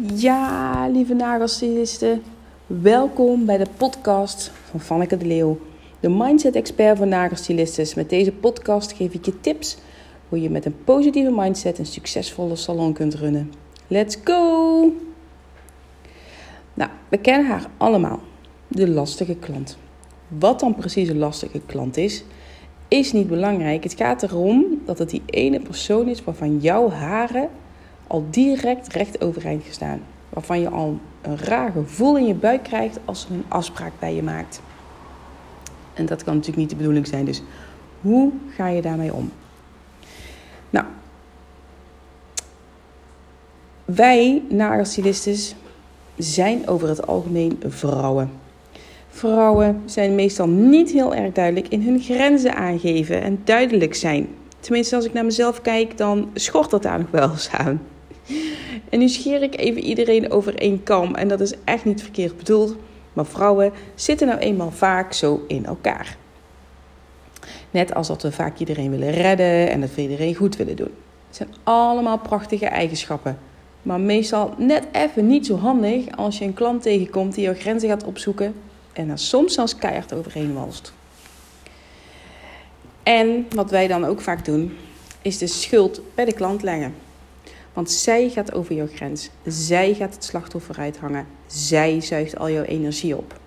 Ja, lieve nagelstylisten, welkom bij de podcast van Vanneke de Leeuw, de mindset expert voor nagelstylisten. Met deze podcast geef ik je tips hoe je met een positieve mindset een succesvolle salon kunt runnen. Let's go! Nou, we kennen haar allemaal, de lastige klant. Wat dan precies een lastige klant is, is niet belangrijk. Het gaat erom dat het die ene persoon is waarvan jouw haren al direct recht overeind gestaan. Waarvan je al een raar gevoel in je buik krijgt als ze een afspraak bij je maakt. En dat kan natuurlijk niet de bedoeling zijn. Dus hoe ga je daarmee om? Nou, wij nagelstylistes zijn over het algemeen vrouwen. Vrouwen zijn meestal niet heel erg duidelijk in hun grenzen aangeven en duidelijk zijn. Tenminste, als ik naar mezelf kijk, dan schort dat daar nog wel eens aan. En nu scheer ik even iedereen over één kam. En dat is echt niet verkeerd bedoeld. Maar vrouwen zitten nou eenmaal vaak zo in elkaar. Net als dat we vaak iedereen willen redden en dat we iedereen goed willen doen. Het zijn allemaal prachtige eigenschappen. Maar meestal net even niet zo handig als je een klant tegenkomt die jouw grenzen gaat opzoeken en er soms zelfs keihard overheen walst. En wat wij dan ook vaak doen, is de schuld bij de klant leggen. Want zij gaat over jouw grens. Zij gaat het slachtoffer uithangen. Zij zuigt al jouw energie op.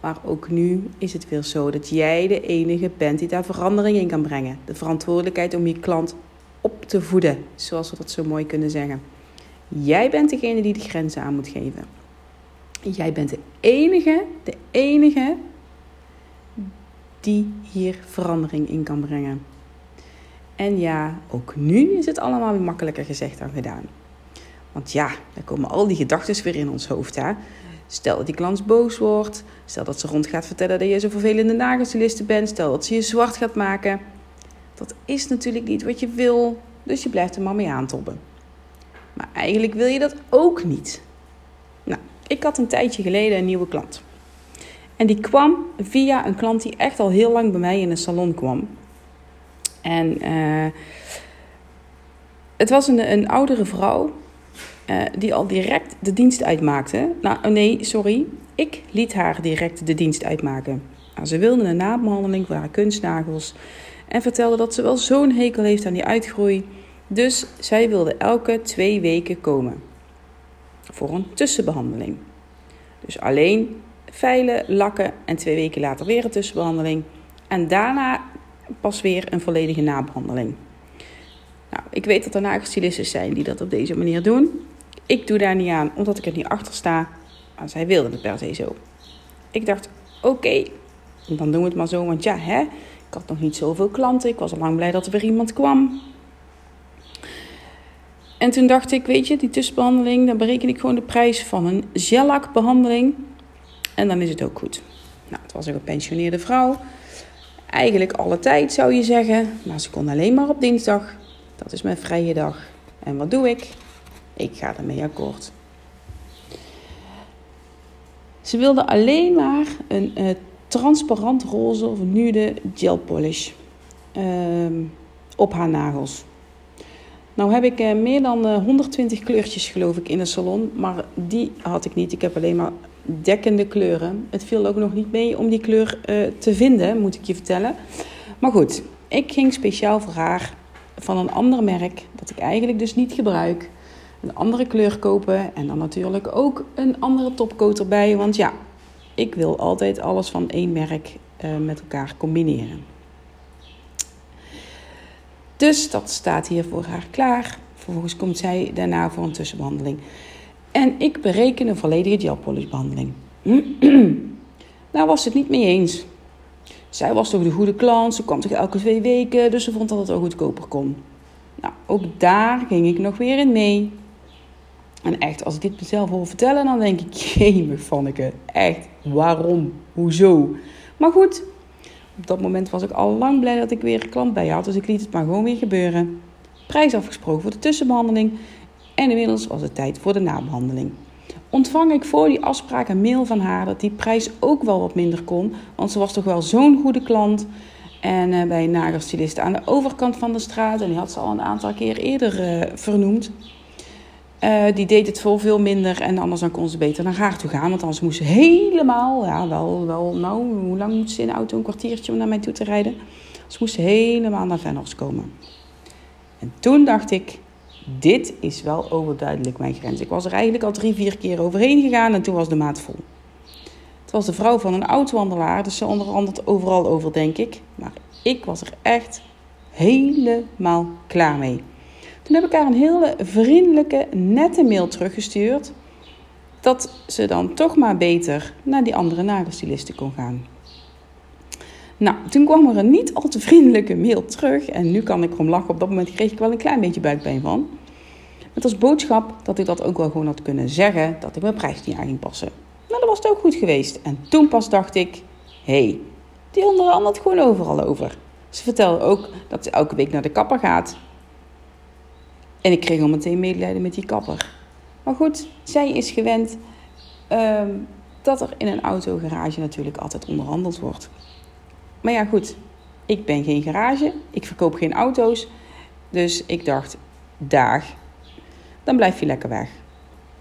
Maar ook nu is het weer zo dat jij de enige bent die daar verandering in kan brengen. De verantwoordelijkheid om je klant op te voeden, zoals we dat zo mooi kunnen zeggen. Jij bent degene die de grenzen aan moet geven. Jij bent de enige, de enige die hier verandering in kan brengen. En ja, ook nu is het allemaal makkelijker gezegd dan gedaan. Want ja, dan komen al die gedachten weer in ons hoofd. Hè? Stel dat die klant boos wordt. Stel dat ze rond gaat vertellen dat je zo vervelende nagelstyliste bent. Stel dat ze je zwart gaat maken. Dat is natuurlijk niet wat je wil. Dus je blijft er maar mee aantobben. Maar eigenlijk wil je dat ook niet. Nou, ik had een tijdje geleden een nieuwe klant. En die kwam via een klant die echt al heel lang bij mij in de salon kwam. En uh, het was een, een oudere vrouw uh, die al direct de dienst uitmaakte. Nou, oh nee, sorry. Ik liet haar direct de dienst uitmaken. Nou, ze wilde een nabehandeling voor haar kunstnagels. En vertelde dat ze wel zo'n hekel heeft aan die uitgroei. Dus zij wilde elke twee weken komen. Voor een tussenbehandeling. Dus alleen veilen, lakken en twee weken later weer een tussenbehandeling. En daarna pas weer een volledige nabehandeling. Nou, ik weet dat er nagelstilisten zijn die dat op deze manier doen. Ik doe daar niet aan, omdat ik er niet achter sta. Maar zij wilde het per se zo. Ik dacht, oké, dan doen we het maar zo. Want ja, hè, ik had nog niet zoveel klanten. Ik was al lang blij dat er weer iemand kwam. En toen dacht ik, weet je, die tussenbehandeling, dan bereken ik gewoon de prijs van een gelakbehandeling. En dan is het ook goed. Nou, het was een gepensioneerde vrouw. Eigenlijk alle tijd zou je zeggen, maar ze kon alleen maar op dinsdag. Dat is mijn vrije dag. En wat doe ik? Ik ga ermee akkoord. Ze wilde alleen maar een uh, transparant roze of nude gel polish uh, op haar nagels. Nou heb ik uh, meer dan uh, 120 kleurtjes geloof ik in de salon, maar die had ik niet. Ik heb alleen maar dekkende kleuren. Het viel ook nog niet mee om die kleur uh, te vinden, moet ik je vertellen. Maar goed, ik ging speciaal voor haar van een ander merk, dat ik eigenlijk dus niet gebruik, een andere kleur kopen. En dan natuurlijk ook een andere topcoat erbij. Want ja, ik wil altijd alles van één merk uh, met elkaar combineren. Dus dat staat hier voor haar klaar. Vervolgens komt zij daarna voor een tussenbehandeling. En ik bereken een volledige gelpolishbehandeling. nou was het niet mee eens. Zij was toch de goede klant, ze kwam toch elke twee weken, dus ze vond dat het wel goedkoper kon. Nou, ook daar ging ik nog weer in mee. En echt, als ik dit mezelf hoor vertellen, dan denk ik, jemig Vanneke, echt, waarom, hoezo? Maar goed, op dat moment was ik al lang blij dat ik weer een klant bij had, dus ik liet het maar gewoon weer gebeuren. Prijs afgesproken voor de tussenbehandeling en inmiddels was het tijd voor de nabehandeling. Ontvang ik voor die afspraak een mail van haar dat die prijs ook wel wat minder kon, want ze was toch wel zo'n goede klant. En uh, bij een nagelstylist aan de overkant van de straat, en die had ze al een aantal keer eerder uh, vernoemd. Uh, die deed het voor veel minder en anders dan kon ze beter naar haar toe gaan. Want anders moest ze helemaal, ja wel, wel nou, hoe lang moet ze in de auto? Een kwartiertje om naar mij toe te rijden. Ze moest helemaal naar Venhorst komen. En toen dacht ik, dit is wel overduidelijk mijn grens. Ik was er eigenlijk al drie, vier keer overheen gegaan en toen was de maat vol. Het was de vrouw van een autowandelaar, dus ze onderhandelt overal over, denk ik. Maar ik was er echt helemaal klaar mee. Toen heb ik haar een hele vriendelijke, nette mail teruggestuurd. Dat ze dan toch maar beter naar die andere nagelstylisten kon gaan. Nou, toen kwam er een niet al te vriendelijke mail terug. En nu kan ik erom lachen. Op dat moment kreeg ik wel een klein beetje buikpijn van. Met als boodschap dat ik dat ook wel gewoon had kunnen zeggen. Dat ik mijn prijs niet aan ging passen. Nou, dat was het ook goed geweest. En toen pas dacht ik... Hé, hey, die onderhandelt gewoon overal over. Ze vertelde ook dat ze elke week naar de kapper gaat. En ik kreeg al meteen medelijden met die kapper. Maar goed, zij is gewend ehm, dat er in een autogarage natuurlijk altijd onderhandeld wordt. Maar ja, goed, ik ben geen garage, ik verkoop geen auto's. Dus ik dacht, dag, dan blijf je lekker weg.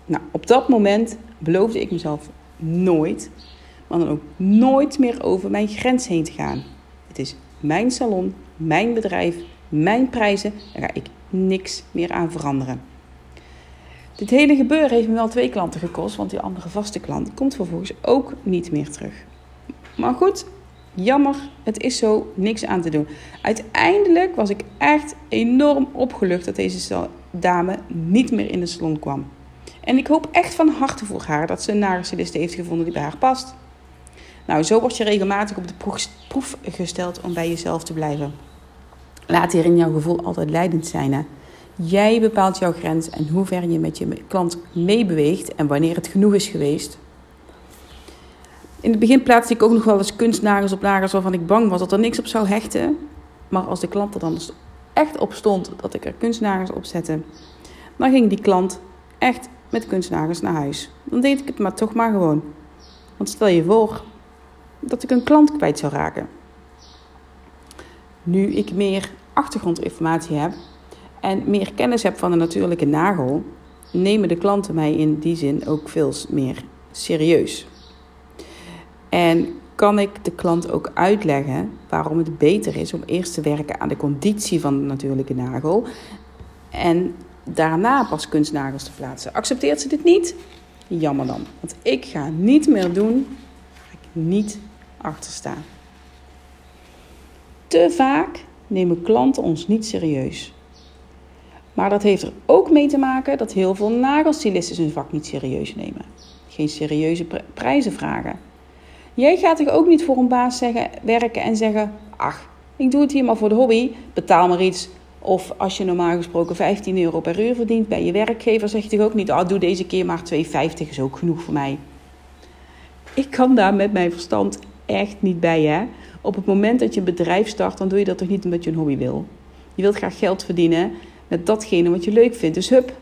Nou, op dat moment beloofde ik mezelf nooit, maar dan ook nooit meer over mijn grens heen te gaan. Het is mijn salon, mijn bedrijf, mijn prijzen. Daar ga ik niks meer aan veranderen. Dit hele gebeuren heeft me wel twee klanten gekost, want die andere vaste klant komt vervolgens ook niet meer terug. Maar goed, jammer, het is zo, niks aan te doen. Uiteindelijk was ik echt enorm opgelucht dat deze dame niet meer in de salon kwam. En ik hoop echt van harte voor haar dat ze een nagelstyliste heeft gevonden die bij haar past. Nou, zo word je regelmatig op de proef gesteld om bij jezelf te blijven. Laat hierin jouw gevoel altijd leidend zijn. Hè? Jij bepaalt jouw grens en hoe ver je met je klant meebeweegt en wanneer het genoeg is geweest. In het begin plaatste ik ook nog wel eens kunstnagels op nagels waarvan ik bang was dat er niks op zou hechten. Maar als de klant er dan echt op stond dat ik er kunstnagels op zette, dan ging die klant echt met kunstnagels naar huis. Dan deed ik het maar toch maar gewoon. Want stel je voor dat ik een klant kwijt zou raken. Nu ik meer achtergrondinformatie heb en meer kennis heb van de natuurlijke nagel, nemen de klanten mij in die zin ook veel meer serieus. En kan ik de klant ook uitleggen waarom het beter is om eerst te werken aan de conditie van de natuurlijke nagel en daarna pas kunstnagels te plaatsen. Accepteert ze dit niet? Jammer dan. Want ik ga niet meer doen waar ik niet achter sta. Te vaak nemen klanten ons niet serieus. Maar dat heeft er ook mee te maken dat heel veel nagelstylisten hun vak niet serieus nemen. Geen serieuze prijzen vragen. Jij gaat toch ook niet voor een baas zeggen, werken en zeggen: Ach, ik doe het hier maar voor de hobby, betaal maar iets. Of als je normaal gesproken 15 euro per uur verdient bij je werkgever, zeg je toch ook niet: oh, doe deze keer maar 2,50 is ook genoeg voor mij. Ik kan daar met mijn verstand echt niet bij, hè? Op het moment dat je een bedrijf start, dan doe je dat toch niet omdat je een hobby wil. Je wilt graag geld verdienen met datgene wat je leuk vindt. Dus hup,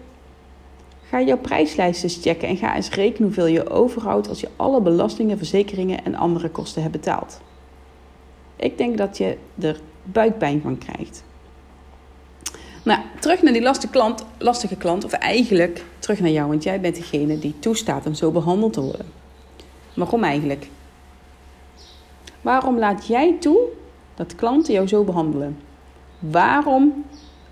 ga jouw prijslijsten checken en ga eens rekenen hoeveel je overhoudt als je alle belastingen, verzekeringen en andere kosten hebt betaald. Ik denk dat je er buikpijn van krijgt. Nou, terug naar die lastige klant, lastige klant, of eigenlijk terug naar jou, want jij bent degene die toestaat om zo behandeld te worden. Waarom eigenlijk? Waarom laat jij toe dat klanten jou zo behandelen? Waarom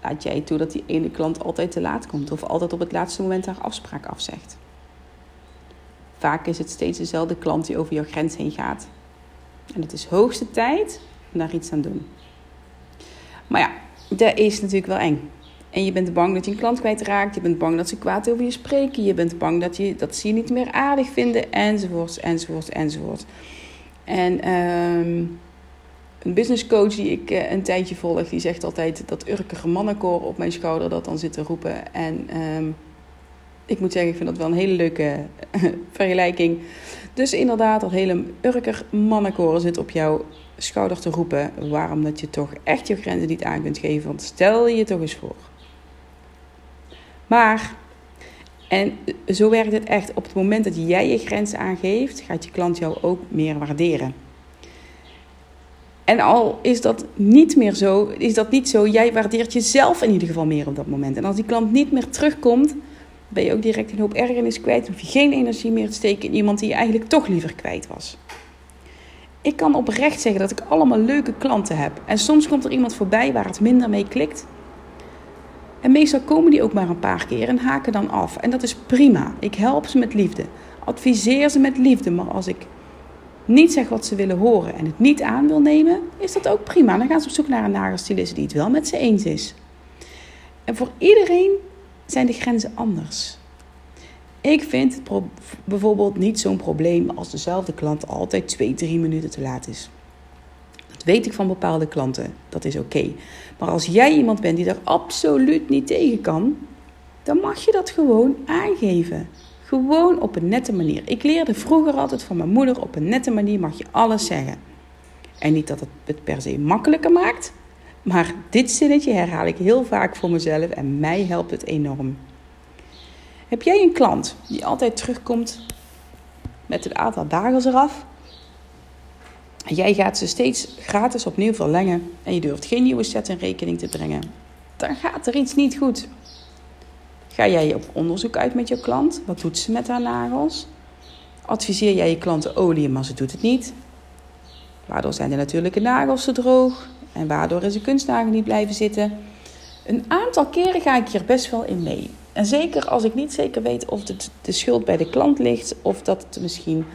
laat jij toe dat die ene klant altijd te laat komt of altijd op het laatste moment haar afspraak afzegt? Vaak is het steeds dezelfde klant die over jouw grens heen gaat. En het is hoogste tijd om daar iets aan te doen. Maar ja, dat is natuurlijk wel eng. En je bent bang dat je een klant kwijtraakt. Je bent bang dat ze kwaad over je spreken. Je bent bang dat, je, dat ze je niet meer aardig vinden. Enzovoort, enzovoort, enzovoort. En um, een businesscoach die ik uh, een tijdje volg, die zegt altijd dat urkige mannenkoor op mijn schouder dat dan zit te roepen. En um, ik moet zeggen, ik vind dat wel een hele leuke vergelijking. Dus inderdaad, dat hele urker mannenkoor zit op jouw schouder te roepen. Waarom dat je toch echt je grenzen niet aan kunt geven. Want stel je toch eens voor. Maar en zo werkt het echt. Op het moment dat jij je grens aangeeft, gaat je klant jou ook meer waarderen. En al is dat niet meer zo, is dat niet zo, jij waardeert jezelf in ieder geval meer op dat moment. En als die klant niet meer terugkomt, ben je ook direct een hoop ergernis kwijt. hoef je geen energie meer te steken in iemand die je eigenlijk toch liever kwijt was. Ik kan oprecht zeggen dat ik allemaal leuke klanten heb. En soms komt er iemand voorbij waar het minder mee klikt. En meestal komen die ook maar een paar keer en haken dan af. En dat is prima. Ik help ze met liefde. Adviseer ze met liefde. Maar als ik niet zeg wat ze willen horen en het niet aan wil nemen, is dat ook prima. Dan gaan ze op zoek naar een nagelstylist die het wel met ze eens is. En voor iedereen zijn de grenzen anders. Ik vind het bijvoorbeeld niet zo'n probleem als dezelfde klant altijd twee, drie minuten te laat is. Dat weet ik van bepaalde klanten. Dat is oké. Maar als jij iemand bent die daar absoluut niet tegen kan, dan mag je dat gewoon aangeven. Gewoon op een nette manier. Ik leerde vroeger altijd van mijn moeder: op een nette manier mag je alles zeggen. En niet dat het het per se makkelijker maakt, maar dit zinnetje herhaal ik heel vaak voor mezelf en mij helpt het enorm. Heb jij een klant die altijd terugkomt met het aantal dagen eraf? En jij gaat ze steeds gratis opnieuw verlengen en je durft geen nieuwe set in rekening te brengen. Dan gaat er iets niet goed. Ga jij op onderzoek uit met je klant? Wat doet ze met haar nagels? Adviseer jij je klanten olie, maar ze doet het niet? Waardoor zijn de natuurlijke nagels te droog en waardoor is de kunstnagel niet blijven zitten? Een aantal keren ga ik hier best wel in mee. En zeker als ik niet zeker weet of het de schuld bij de klant ligt of dat het misschien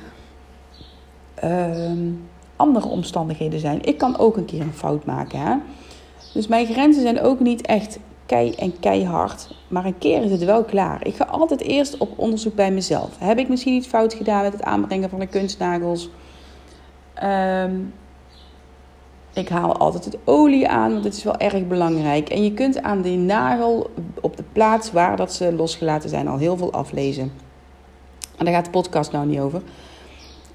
ehm, andere omstandigheden zijn. Ik kan ook een keer een fout maken. Hè? Dus mijn grenzen zijn ook niet echt kei en keihard. Maar een keer is het wel klaar. Ik ga altijd eerst op onderzoek bij mezelf. Heb ik misschien iets fout gedaan met het aanbrengen van de kunstnagels? Um, ik haal altijd het olie aan, want het is wel erg belangrijk. En je kunt aan die nagel op de plaats waar dat ze losgelaten zijn al heel veel aflezen. En daar gaat de podcast nou niet over.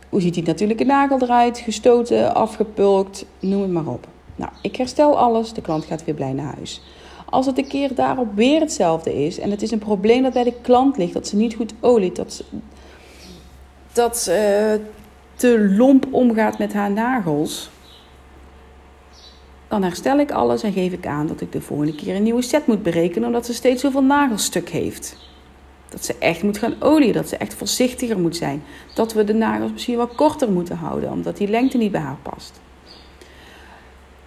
Hoe ziet die natuurlijke nagel eruit? Gestoten, afgepulkt, noem het maar op. Nou, ik herstel alles, de klant gaat weer blij naar huis. Als het een keer daarop weer hetzelfde is en het is een probleem dat bij de klant ligt, dat ze niet goed oliet, dat ze, dat ze te lomp omgaat met haar nagels, dan herstel ik alles en geef ik aan dat ik de volgende keer een nieuwe set moet berekenen, omdat ze steeds zoveel nagelstuk heeft. Dat ze echt moet gaan olieën, dat ze echt voorzichtiger moet zijn. Dat we de nagels misschien wat korter moeten houden, omdat die lengte niet bij haar past.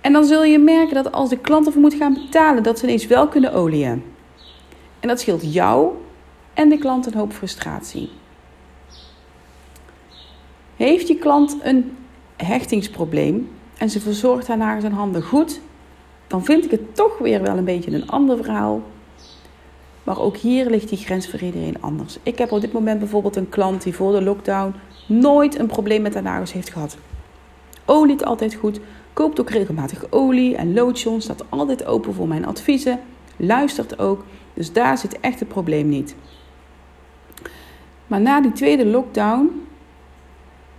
En dan zul je merken dat als de klant ervoor moet gaan betalen, dat ze ineens wel kunnen olieën. En dat scheelt jou en de klant een hoop frustratie. Heeft je klant een hechtingsprobleem, en ze verzorgt haar nagels en handen goed, dan vind ik het toch weer wel een beetje een ander verhaal. Maar ook hier ligt die grens voor iedereen anders. Ik heb op dit moment bijvoorbeeld een klant die voor de lockdown nooit een probleem met haar nagels heeft gehad. Oliet altijd goed, koopt ook regelmatig olie en lotion, staat altijd open voor mijn adviezen, luistert ook. Dus daar zit echt het probleem niet. Maar na die tweede lockdown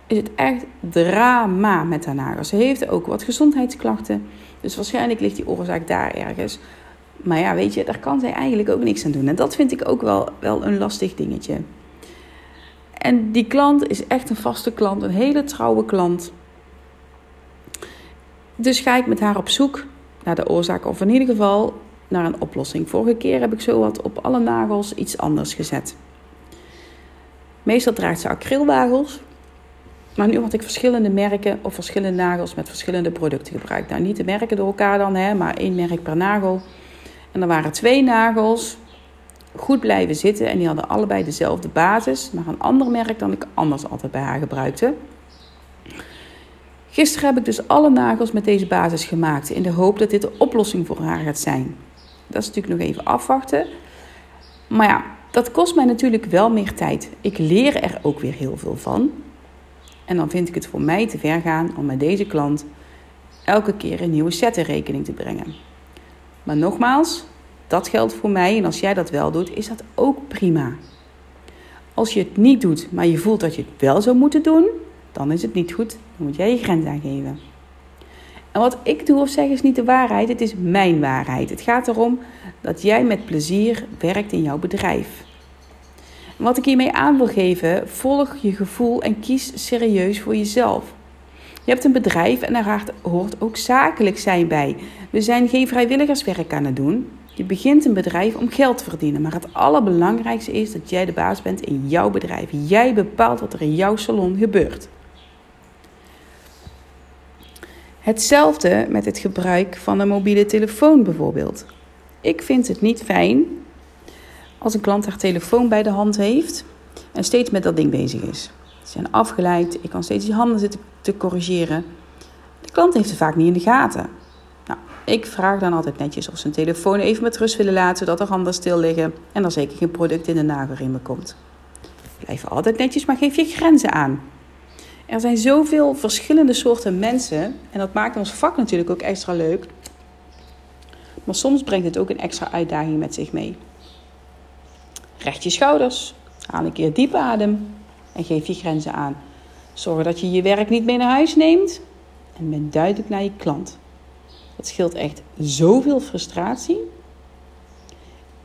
is het echt drama met haar nagels. Ze heeft ook wat gezondheidsklachten. Dus waarschijnlijk ligt die oorzaak daar ergens. Maar ja, weet je, daar kan zij eigenlijk ook niks aan doen. En dat vind ik ook wel, wel een lastig dingetje. En die klant is echt een vaste klant, een hele trouwe klant. Dus ga ik met haar op zoek naar de oorzaak, of in ieder geval naar een oplossing. Vorige keer heb ik zo wat op alle nagels iets anders gezet. Meestal draagt ze acrylnagels. Maar nu had ik verschillende merken of verschillende nagels met verschillende producten gebruikt. Nou, niet de merken door elkaar dan, hè, maar één merk per nagel. En er waren twee nagels goed blijven zitten en die hadden allebei dezelfde basis, maar een ander merk dan ik anders altijd bij haar gebruikte. Gisteren heb ik dus alle nagels met deze basis gemaakt in de hoop dat dit de oplossing voor haar gaat zijn. Dat is natuurlijk nog even afwachten. Maar ja, dat kost mij natuurlijk wel meer tijd. Ik leer er ook weer heel veel van. En dan vind ik het voor mij te ver gaan om met deze klant elke keer een nieuwe set in rekening te brengen. Maar nogmaals, dat geldt voor mij en als jij dat wel doet, is dat ook prima. Als je het niet doet, maar je voelt dat je het wel zou moeten doen, dan is het niet goed. Dan moet jij je grens aangeven. En wat ik doe of zeg is niet de waarheid, het is mijn waarheid. Het gaat erom dat jij met plezier werkt in jouw bedrijf. Wat ik hiermee aan wil geven, volg je gevoel en kies serieus voor jezelf. Je hebt een bedrijf en daar hoort ook zakelijk zijn bij. We zijn geen vrijwilligerswerk aan het doen. Je begint een bedrijf om geld te verdienen, maar het allerbelangrijkste is dat jij de baas bent in jouw bedrijf. Jij bepaalt wat er in jouw salon gebeurt. Hetzelfde met het gebruik van een mobiele telefoon bijvoorbeeld. Ik vind het niet fijn als een klant haar telefoon bij de hand heeft en steeds met dat ding bezig is. Ze zijn afgeleid, ik kan steeds die handen zitten te corrigeren. De klant heeft het vaak niet in de gaten. Nou, ik vraag dan altijd netjes of ze een telefoon even met rust willen laten, zodat er handen stil liggen en er zeker geen product in de nagelriemen komt. Blijf altijd netjes, maar geef je grenzen aan. Er zijn zoveel verschillende soorten mensen en dat maakt ons vak natuurlijk ook extra leuk. Maar soms brengt het ook een extra uitdaging met zich mee. Recht je schouders, haal een keer diep adem en geef je grenzen aan. Zorg dat je je werk niet mee naar huis neemt en ben duidelijk naar je klant. Dat scheelt echt zoveel frustratie.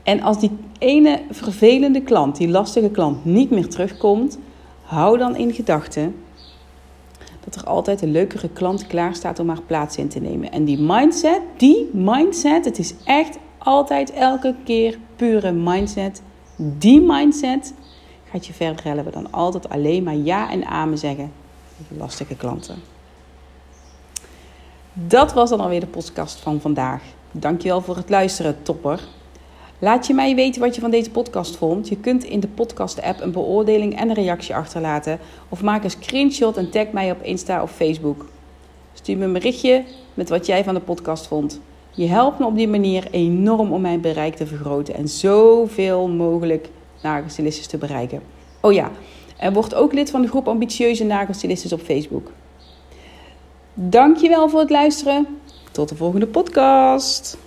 En als die ene vervelende klant, die lastige klant, niet meer terugkomt, hou dan in gedachten dat er altijd een leukere klant klaar staat om haar plaats in te nemen. En die mindset, die mindset, het is echt altijd elke keer pure mindset. Die mindset gaat je verder helpen dan altijd alleen maar ja en amen zeggen tegen lastige klanten. Dat was dan alweer de podcast van vandaag. Dankjewel voor het luisteren, topper. Laat je mij weten wat je van deze podcast vond. Je kunt in de podcast-app een beoordeling en een reactie achterlaten. Of maak een screenshot en tag mij op Insta of Facebook. Stuur me een berichtje met wat jij van de podcast vond. Je helpt me op die manier enorm om mijn bereik te vergroten en zoveel mogelijk nagelstylistes te bereiken. Oh ja, en word ook lid van de groep Ambitieuze Nagelstylistes op Facebook. Dankjewel voor het luisteren. Tot de volgende podcast.